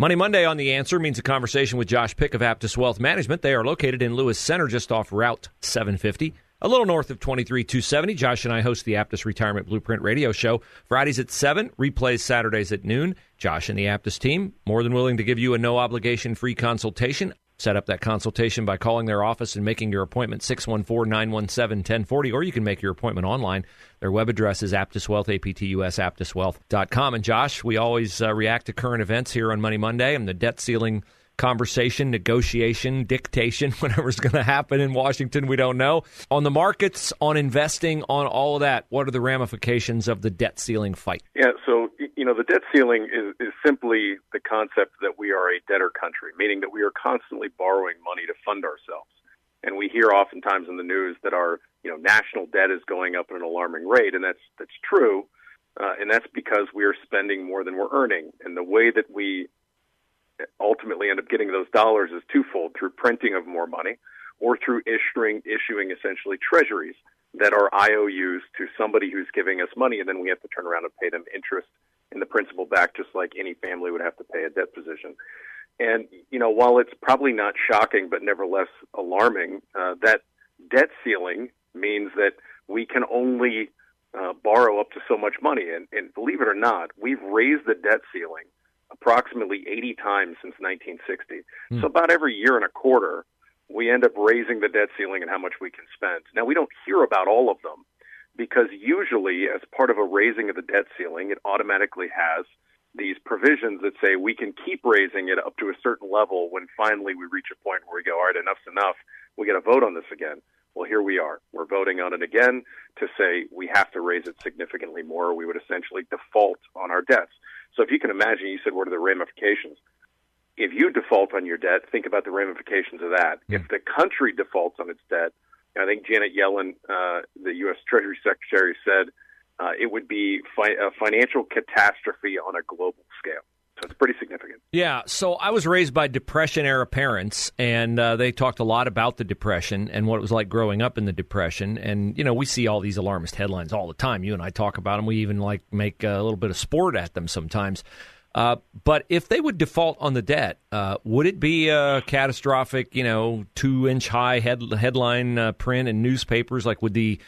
Money Monday on The Answer means a conversation with Josh Pick of Aptus Wealth Management. They are located in Lewis Center, just off Route 750, a little north of 23270. Josh and I host the Aptus Retirement Blueprint radio show Fridays at 7, replays Saturdays at noon. Josh and the Aptus team, more than willing to give you a no obligation free consultation. Set up that consultation by calling their office and making your appointment 614 917 1040, or you can make your appointment online. Their web address is Aptus Wealth, A-P-T-U-S, aptuswealth.com. And Josh, we always uh, react to current events here on Money Monday and the debt ceiling conversation, negotiation, dictation, whatever's going to happen in Washington, we don't know. On the markets, on investing, on all of that, what are the ramifications of the debt ceiling fight? Yeah, so, know, the debt ceiling is, is simply the concept that we are a debtor country, meaning that we are constantly borrowing money to fund ourselves. And we hear oftentimes in the news that our, you know, national debt is going up at an alarming rate, and that's that's true. Uh, and that's because we are spending more than we're earning. And the way that we ultimately end up getting those dollars is twofold through printing of more money or through issuing issuing essentially treasuries that are IOUs to somebody who's giving us money and then we have to turn around and pay them interest in the principal back just like any family would have to pay a debt position. And you know, while it's probably not shocking but nevertheless alarming, uh, that debt ceiling means that we can only uh, borrow up to so much money. And, and believe it or not, we've raised the debt ceiling approximately 80 times since 1960. Mm. So about every year and a quarter, we end up raising the debt ceiling and how much we can spend. Now we don't hear about all of them because usually as part of a raising of the debt ceiling, it automatically has these provisions that say we can keep raising it up to a certain level when finally we reach a point where we go, all right, enough's enough. We got to vote on this again. Well, here we are. We're voting on it again to say we have to raise it significantly more. We would essentially default on our debts. So if you can imagine, you said, what are the ramifications? If you default on your debt, think about the ramifications of that. Yeah. If the country defaults on its debt, I think Janet Yellen, uh, the U.S. Treasury Secretary, said uh, it would be fi- a financial catastrophe on a global scale. So it's pretty significant. Yeah. So I was raised by Depression era parents, and uh, they talked a lot about the Depression and what it was like growing up in the Depression. And, you know, we see all these alarmist headlines all the time. You and I talk about them. We even like make a little bit of sport at them sometimes. Uh, but if they would default on the debt, uh, would it be a catastrophic, you know, two inch high head, headline uh, print in newspapers? Like, would the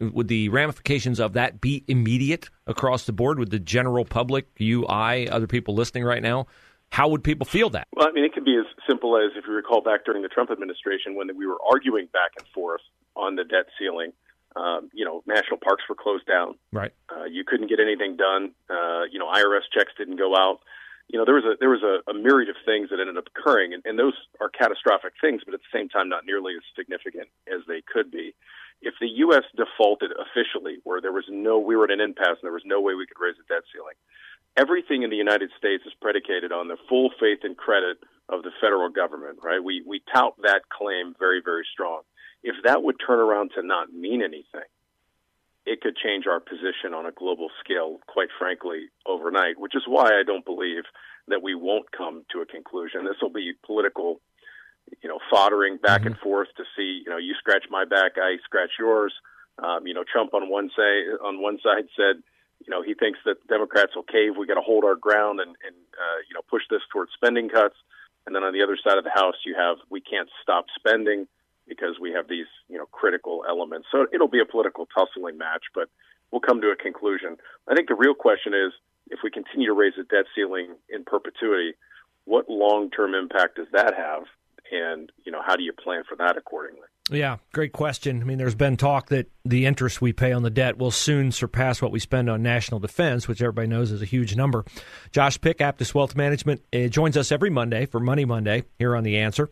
would the ramifications of that be immediate across the board with the general public, you, I, other people listening right now? How would people feel that? Well, I mean, it could be as simple as if you recall back during the Trump administration when we were arguing back and forth on the debt ceiling. Um, you know, national parks were closed down. Right. Uh, you couldn't get anything done. Uh, you know, IRS checks didn't go out. You know, there was a there was a, a myriad of things that ended up occurring, and, and those are catastrophic things, but at the same time, not nearly as significant as they could be if the U.S. defaulted officially, where there was no, we were at an impasse and there was no way we could raise the debt ceiling, everything in the United States is predicated on the full faith and credit of the federal government, right? We, we tout that claim very, very strong. If that would turn around to not mean anything, it could change our position on a global scale, quite frankly, overnight, which is why I don't believe that we won't come to a conclusion. This will be political you know, foddering back mm-hmm. and forth to see, you know, you scratch my back, I scratch yours. Um, you know, Trump on one say on one side said, you know, he thinks that Democrats will cave. We got to hold our ground and, and uh, you know, push this towards spending cuts. And then on the other side of the house, you have we can't stop spending because we have these, you know, critical elements. So it'll be a political tussling match, but we'll come to a conclusion. I think the real question is if we continue to raise the debt ceiling in perpetuity, what long-term impact does that have? and you know how do you plan for that accordingly? Yeah, great question. I mean, there's been talk that the interest we pay on the debt will soon surpass what we spend on national defense, which everybody knows is a huge number. Josh Pick, Aptus Wealth Management, uh, joins us every Monday for Money Monday here on The Answer.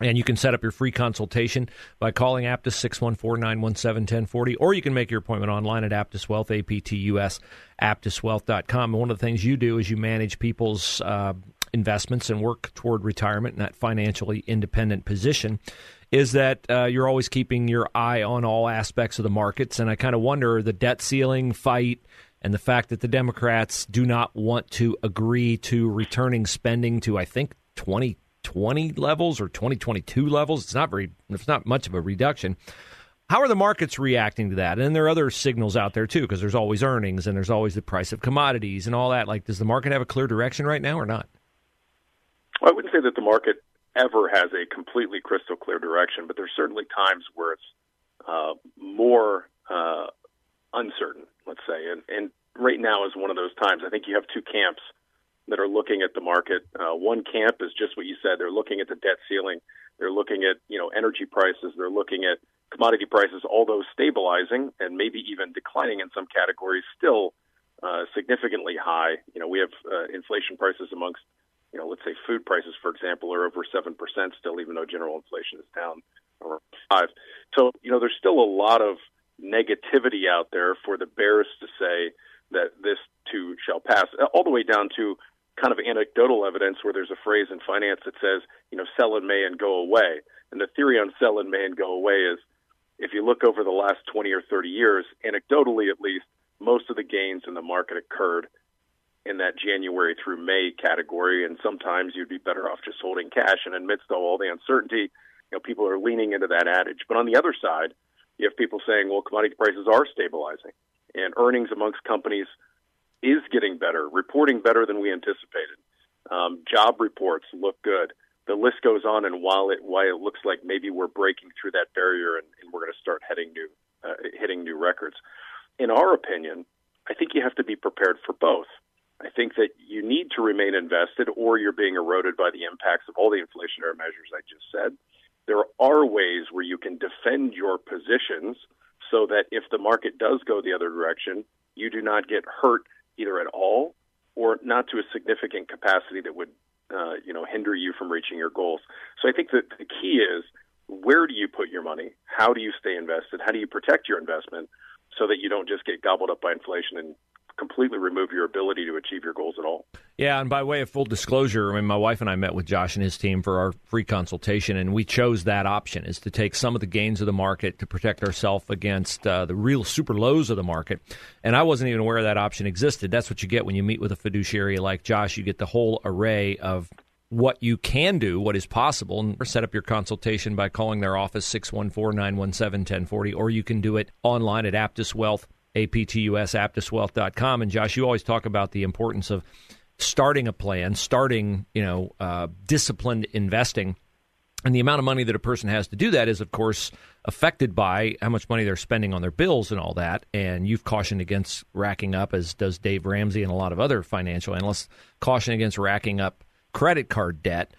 And you can set up your free consultation by calling Aptus 614-917-1040, or you can make your appointment online at Aptus Wealth, A-P-T-U-S, aptuswealth.com. And one of the things you do is you manage people's uh, investments and work toward retirement in that financially independent position is that uh, you're always keeping your eye on all aspects of the markets. And I kind of wonder the debt ceiling fight and the fact that the Democrats do not want to agree to returning spending to, I think, 2020 levels or 2022 levels. It's not very, it's not much of a reduction. How are the markets reacting to that? And there are other signals out there too, because there's always earnings and there's always the price of commodities and all that. Like, does the market have a clear direction right now or not? Well, I wouldn't say that the market ever has a completely crystal clear direction, but there's certainly times where it's uh, more uh, uncertain, let's say. And, and right now is one of those times. I think you have two camps that are looking at the market. Uh, one camp is just what you said. They're looking at the debt ceiling. They're looking at you know energy prices. They're looking at commodity prices, although stabilizing and maybe even declining in some categories, still uh, significantly high. You know, we have uh, inflation prices amongst you know, let's say food prices, for example, are over 7% still, even though general inflation is down around 5 So, you know, there's still a lot of negativity out there for the bears to say that this too shall pass, all the way down to kind of anecdotal evidence where there's a phrase in finance that says, you know, sell in May and go away. And the theory on sell in May and go away is if you look over the last 20 or 30 years, anecdotally at least, most of the gains in the market occurred in that January through May category, and sometimes you'd be better off just holding cash. And amidst all the uncertainty, you know, people are leaning into that adage. But on the other side, you have people saying, well, commodity prices are stabilizing, and earnings amongst companies is getting better, reporting better than we anticipated. Um, job reports look good. The list goes on, and while it while it looks like maybe we're breaking through that barrier and, and we're going to start heading new uh, hitting new records, in our opinion, I think you have to be prepared for both. I think that you need to remain invested or you're being eroded by the impacts of all the inflationary measures I just said. There are ways where you can defend your positions so that if the market does go the other direction, you do not get hurt either at all or not to a significant capacity that would uh, you know hinder you from reaching your goals. So I think that the key is where do you put your money? How do you stay invested? How do you protect your investment so that you don't just get gobbled up by inflation and completely remove your ability to achieve your goals at all. Yeah, and by way of full disclosure, I mean my wife and I met with Josh and his team for our free consultation, and we chose that option: is to take some of the gains of the market to protect ourselves against uh, the real super lows of the market. And I wasn't even aware that option existed. That's what you get when you meet with a fiduciary like Josh. You get the whole array of what you can do, what is possible, and set up your consultation by calling their office 614 917 1040, or you can do it online at Aptus Wealth aptus, aptuswealth.com. And Josh, you always talk about the importance of starting a plan, starting, you know, uh, disciplined investing. And the amount of money that a person has to do that is, of course, affected by how much money they're spending on their bills and all that. And you've cautioned against racking up, as does Dave Ramsey and a lot of other financial analysts, caution against racking up credit card debt.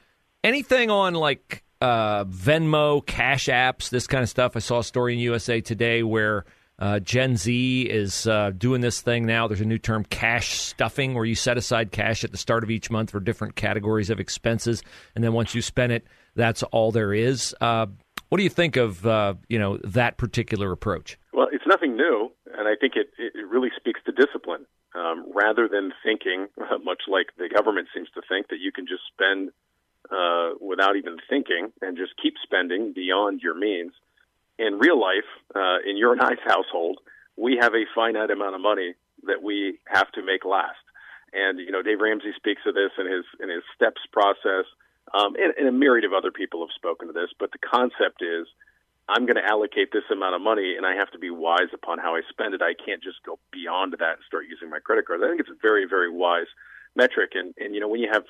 Anything on like uh, Venmo, Cash Apps, this kind of stuff? I saw a story in USA Today where uh, Gen Z is uh, doing this thing now. There's a new term, cash stuffing, where you set aside cash at the start of each month for different categories of expenses, and then once you spend it, that's all there is. Uh, what do you think of uh, you know that particular approach? Well, it's nothing new, and I think it, it really speaks to discipline. Um, rather than thinking, much like the government seems to think, that you can just spend uh, without even thinking and just keep spending beyond your means in real life, uh, in your I's household, we have a finite amount of money that we have to make last. And you know, Dave Ramsey speaks of this in his in his steps process, um, and, and a myriad of other people have spoken to this. But the concept is, I'm going to allocate this amount of money, and I have to be wise upon how I spend it. I can't just go beyond that and start using my credit card. I think it's a very very wise metric. And and you know, when you have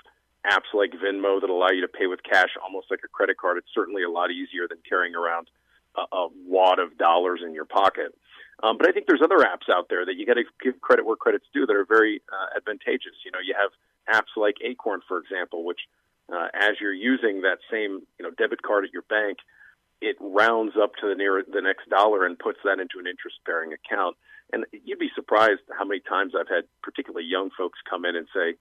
apps like Venmo that allow you to pay with cash almost like a credit card, it's certainly a lot easier than carrying around a, wad of dollars in your pocket. Um, but I think there's other apps out there that you got to give credit where credit's due that are very uh, advantageous. You know, you have apps like Acorn, for example, which uh, as you're using that same you know debit card at your bank, it rounds up to the near the next dollar and puts that into an interest bearing account. And you'd be surprised how many times I've had particularly young folks come in and say,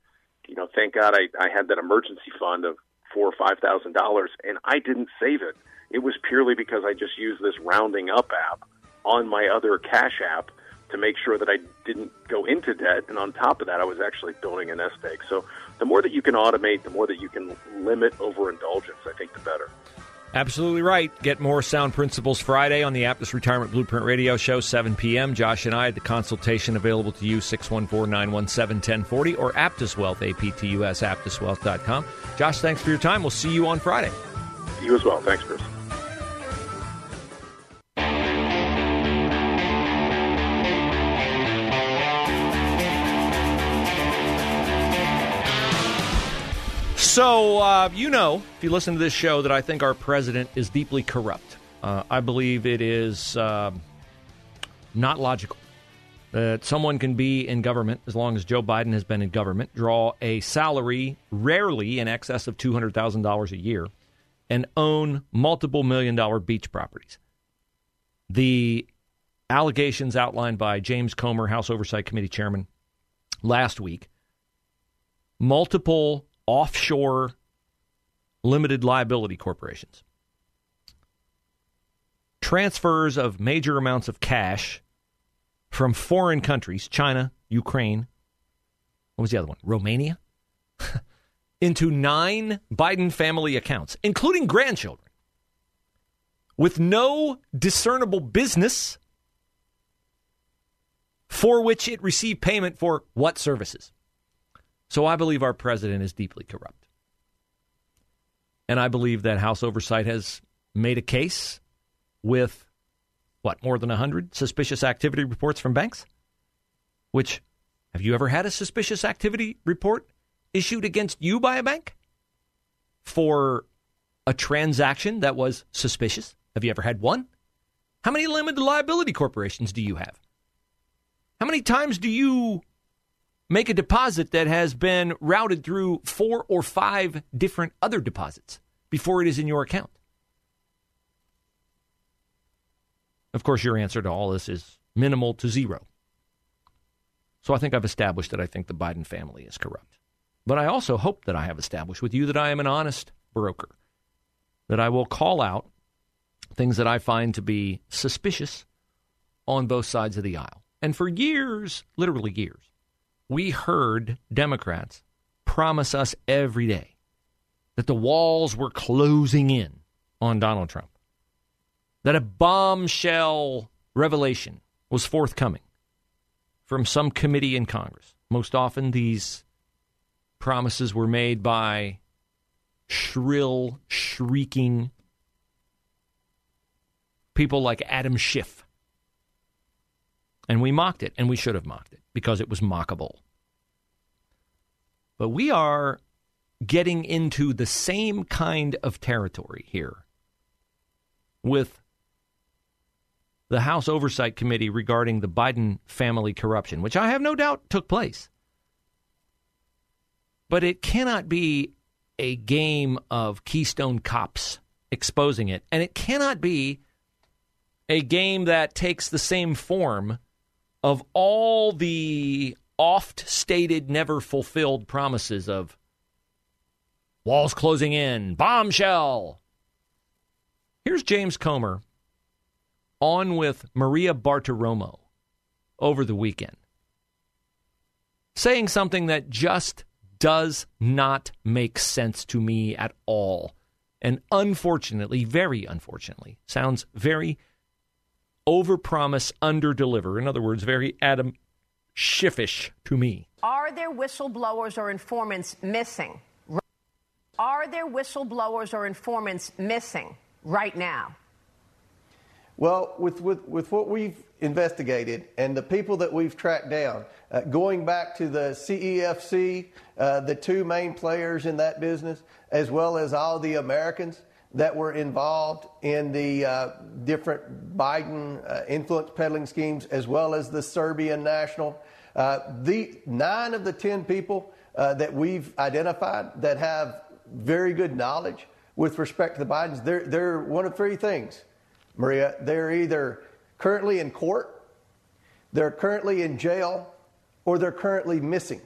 you know, thank God I, I had that emergency fund of four or five thousand dollars, and I didn't save it. It was purely because I just used this rounding up app on my other cash app to make sure that I didn't go into debt. And on top of that, I was actually building a nest egg. So the more that you can automate, the more that you can limit overindulgence, I think the better. Absolutely right. Get more sound principles Friday on the Aptus Retirement Blueprint Radio Show, 7 p.m. Josh and I, at the consultation available to you, 614 917 1040 or Aptus Wealth, A-P-T-U-S, aptuswealth.com. Josh, thanks for your time. We'll see you on Friday. You as well. Thanks, Chris. So, uh, you know, if you listen to this show, that I think our president is deeply corrupt. Uh, I believe it is uh, not logical that someone can be in government as long as Joe Biden has been in government, draw a salary rarely in excess of $200,000 a year, and own multiple million dollar beach properties. The allegations outlined by James Comer, House Oversight Committee chairman, last week multiple offshore limited liability corporations. Transfers of major amounts of cash from foreign countries, China, Ukraine, what was the other one? Romania? into nine Biden family accounts, including grandchildren, with no discernible business for which it received payment for what services. So I believe our president is deeply corrupt. And I believe that House Oversight has made a case with, what, more than 100 suspicious activity reports from banks? Which, have you ever had a suspicious activity report issued against you by a bank for a transaction that was suspicious? Have you ever had one? How many limited liability corporations do you have? How many times do you make a deposit that has been routed through four or five different other deposits before it is in your account? Of course, your answer to all this is minimal to zero. So I think I've established that I think the Biden family is corrupt. But I also hope that I have established with you that I am an honest broker, that I will call out things that I find to be suspicious on both sides of the aisle. And for years, literally years, we heard Democrats promise us every day that the walls were closing in on Donald Trump, that a bombshell revelation was forthcoming from some committee in Congress. Most often, these promises were made by shrill, shrieking people like Adam Schiff. And we mocked it, and we should have mocked it because it was mockable. But we are getting into the same kind of territory here with the House Oversight Committee regarding the Biden family corruption, which I have no doubt took place. But it cannot be a game of Keystone cops exposing it, and it cannot be a game that takes the same form of all the oft stated, never fulfilled promises of walls closing in, bombshell. Here's James Comer on with Maria Bartiromo over the weekend, saying something that just does not make sense to me at all. And unfortunately, very unfortunately, sounds very overpromise, underdeliver. In other words, very Adam Schiffish to me. Are there whistleblowers or informants missing? Are there whistleblowers or informants missing right now? Well, with, with, with what we've investigated and the people that we've tracked down, uh, going back to the CEFC, uh, the two main players in that business, as well as all the Americans, that were involved in the uh, different Biden uh, influence peddling schemes, as well as the Serbian national. Uh, the nine of the ten people uh, that we've identified that have very good knowledge with respect to the Bidens, they're, they're one of three things, Maria. They're either currently in court, they're currently in jail, or they're currently missing.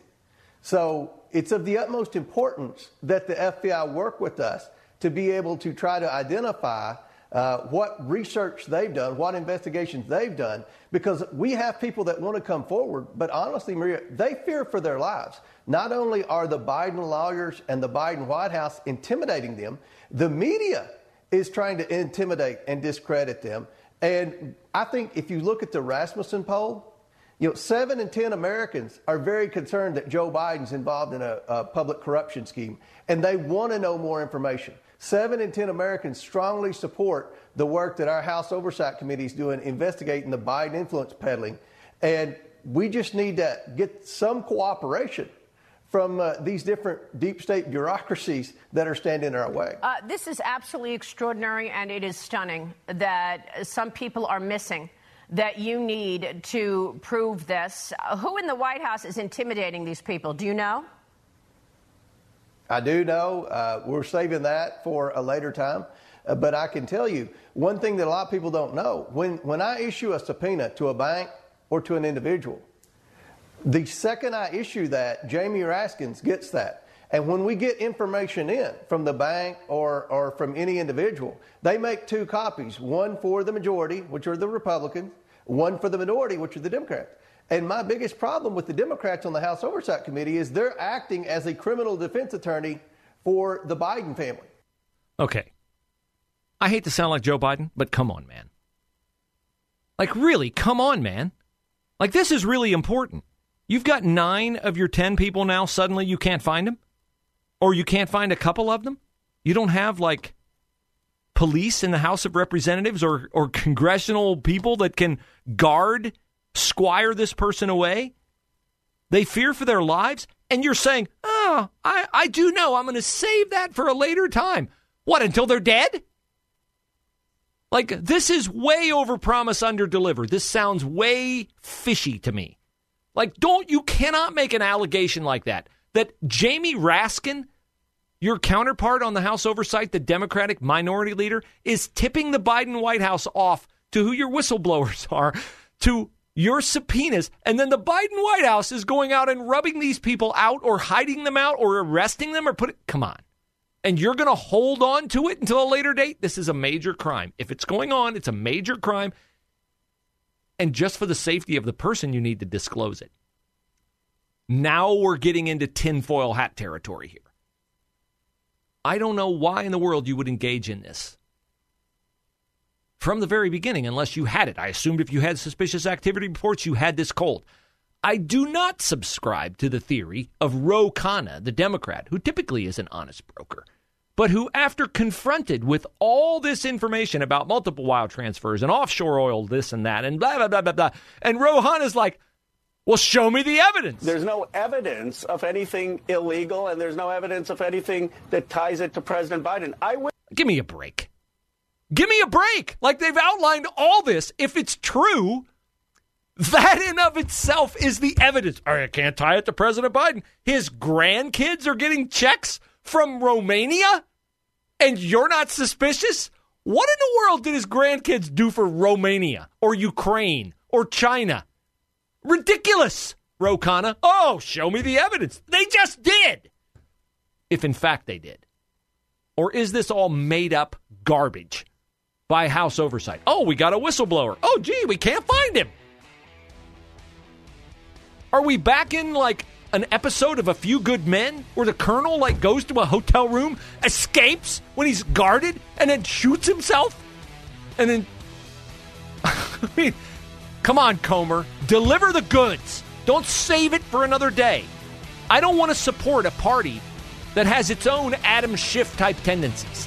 So it's of the utmost importance that the FBI work with us to be able to try to identify uh, what research they've done, what investigations they've done, because we have people that want to come forward, but honestly, Maria, they fear for their lives. Not only are the Biden lawyers and the Biden White House intimidating them, the media is trying to intimidate and discredit them. And I think if you look at the Rasmussen poll, you know, seven in 10 Americans are very concerned that Joe Biden's involved in a, a public corruption scheme, and they want to know more information. Seven in 10 Americans strongly support the work that our House Oversight Committee is doing investigating the Biden influence peddling. And we just need to get some cooperation from uh, these different deep state bureaucracies that are standing in our way. Uh, this is absolutely extraordinary, and it is stunning that some people are missing that you need to prove this. Who in the White House is intimidating these people? Do you know? I do know. Uh, we're saving that for a later time. Uh, but I can tell you one thing that a lot of people don't know when, when I issue a subpoena to a bank or to an individual, the second I issue that, Jamie Raskins gets that. And when we get information in from the bank or, or from any individual, they make two copies one for the majority, which are the Republicans, one for the minority, which are the Democrats. And my biggest problem with the Democrats on the House Oversight Committee is they're acting as a criminal defense attorney for the Biden family. Okay. I hate to sound like Joe Biden, but come on, man. Like, really, come on, man. Like, this is really important. You've got nine of your 10 people now, suddenly you can't find them? Or you can't find a couple of them? You don't have, like, police in the House of Representatives or, or congressional people that can guard squire this person away. They fear for their lives. And you're saying, oh, I, I do know. I'm going to save that for a later time. What, until they're dead? Like, this is way over promise, under deliver. This sounds way fishy to me. Like, don't, you cannot make an allegation like that. That Jamie Raskin, your counterpart on the House oversight, the Democratic minority leader, is tipping the Biden White House off to who your whistleblowers are, to your subpoenas, and then the Biden White House is going out and rubbing these people out or hiding them out or arresting them or put it. Come on. And you're going to hold on to it until a later date? This is a major crime. If it's going on, it's a major crime. And just for the safety of the person, you need to disclose it. Now we're getting into tinfoil hat territory here. I don't know why in the world you would engage in this from the very beginning unless you had it. I assumed if you had suspicious activity reports, you had this cold. I do not subscribe to the theory of Ro Khanna, the Democrat, who typically is an honest broker, but who, after confronted with all this information about multiple wire transfers and offshore oil, this and that, and blah, blah, blah, blah, blah, and Ro Khanna's like, well, show me the evidence. There's no evidence of anything illegal, and there's no evidence of anything that ties it to President Biden. I w- Give me a break. Give me a break. Like they've outlined all this. If it's true, that in of itself is the evidence. I can't tie it to President Biden. His grandkids are getting checks from Romania, and you're not suspicious? What in the world did his grandkids do for Romania or Ukraine or China? Ridiculous, Ro Khanna. Oh, show me the evidence. They just did. If in fact they did. Or is this all made up garbage? By House oversight. Oh, we got a whistleblower. Oh, gee, we can't find him. Are we back in like an episode of A Few Good Men where the colonel like goes to a hotel room, escapes when he's guarded, and then shoots himself? And then I mean, come on, Comer, deliver the goods. Don't save it for another day. I don't want to support a party that has its own Adam Schiff type tendencies.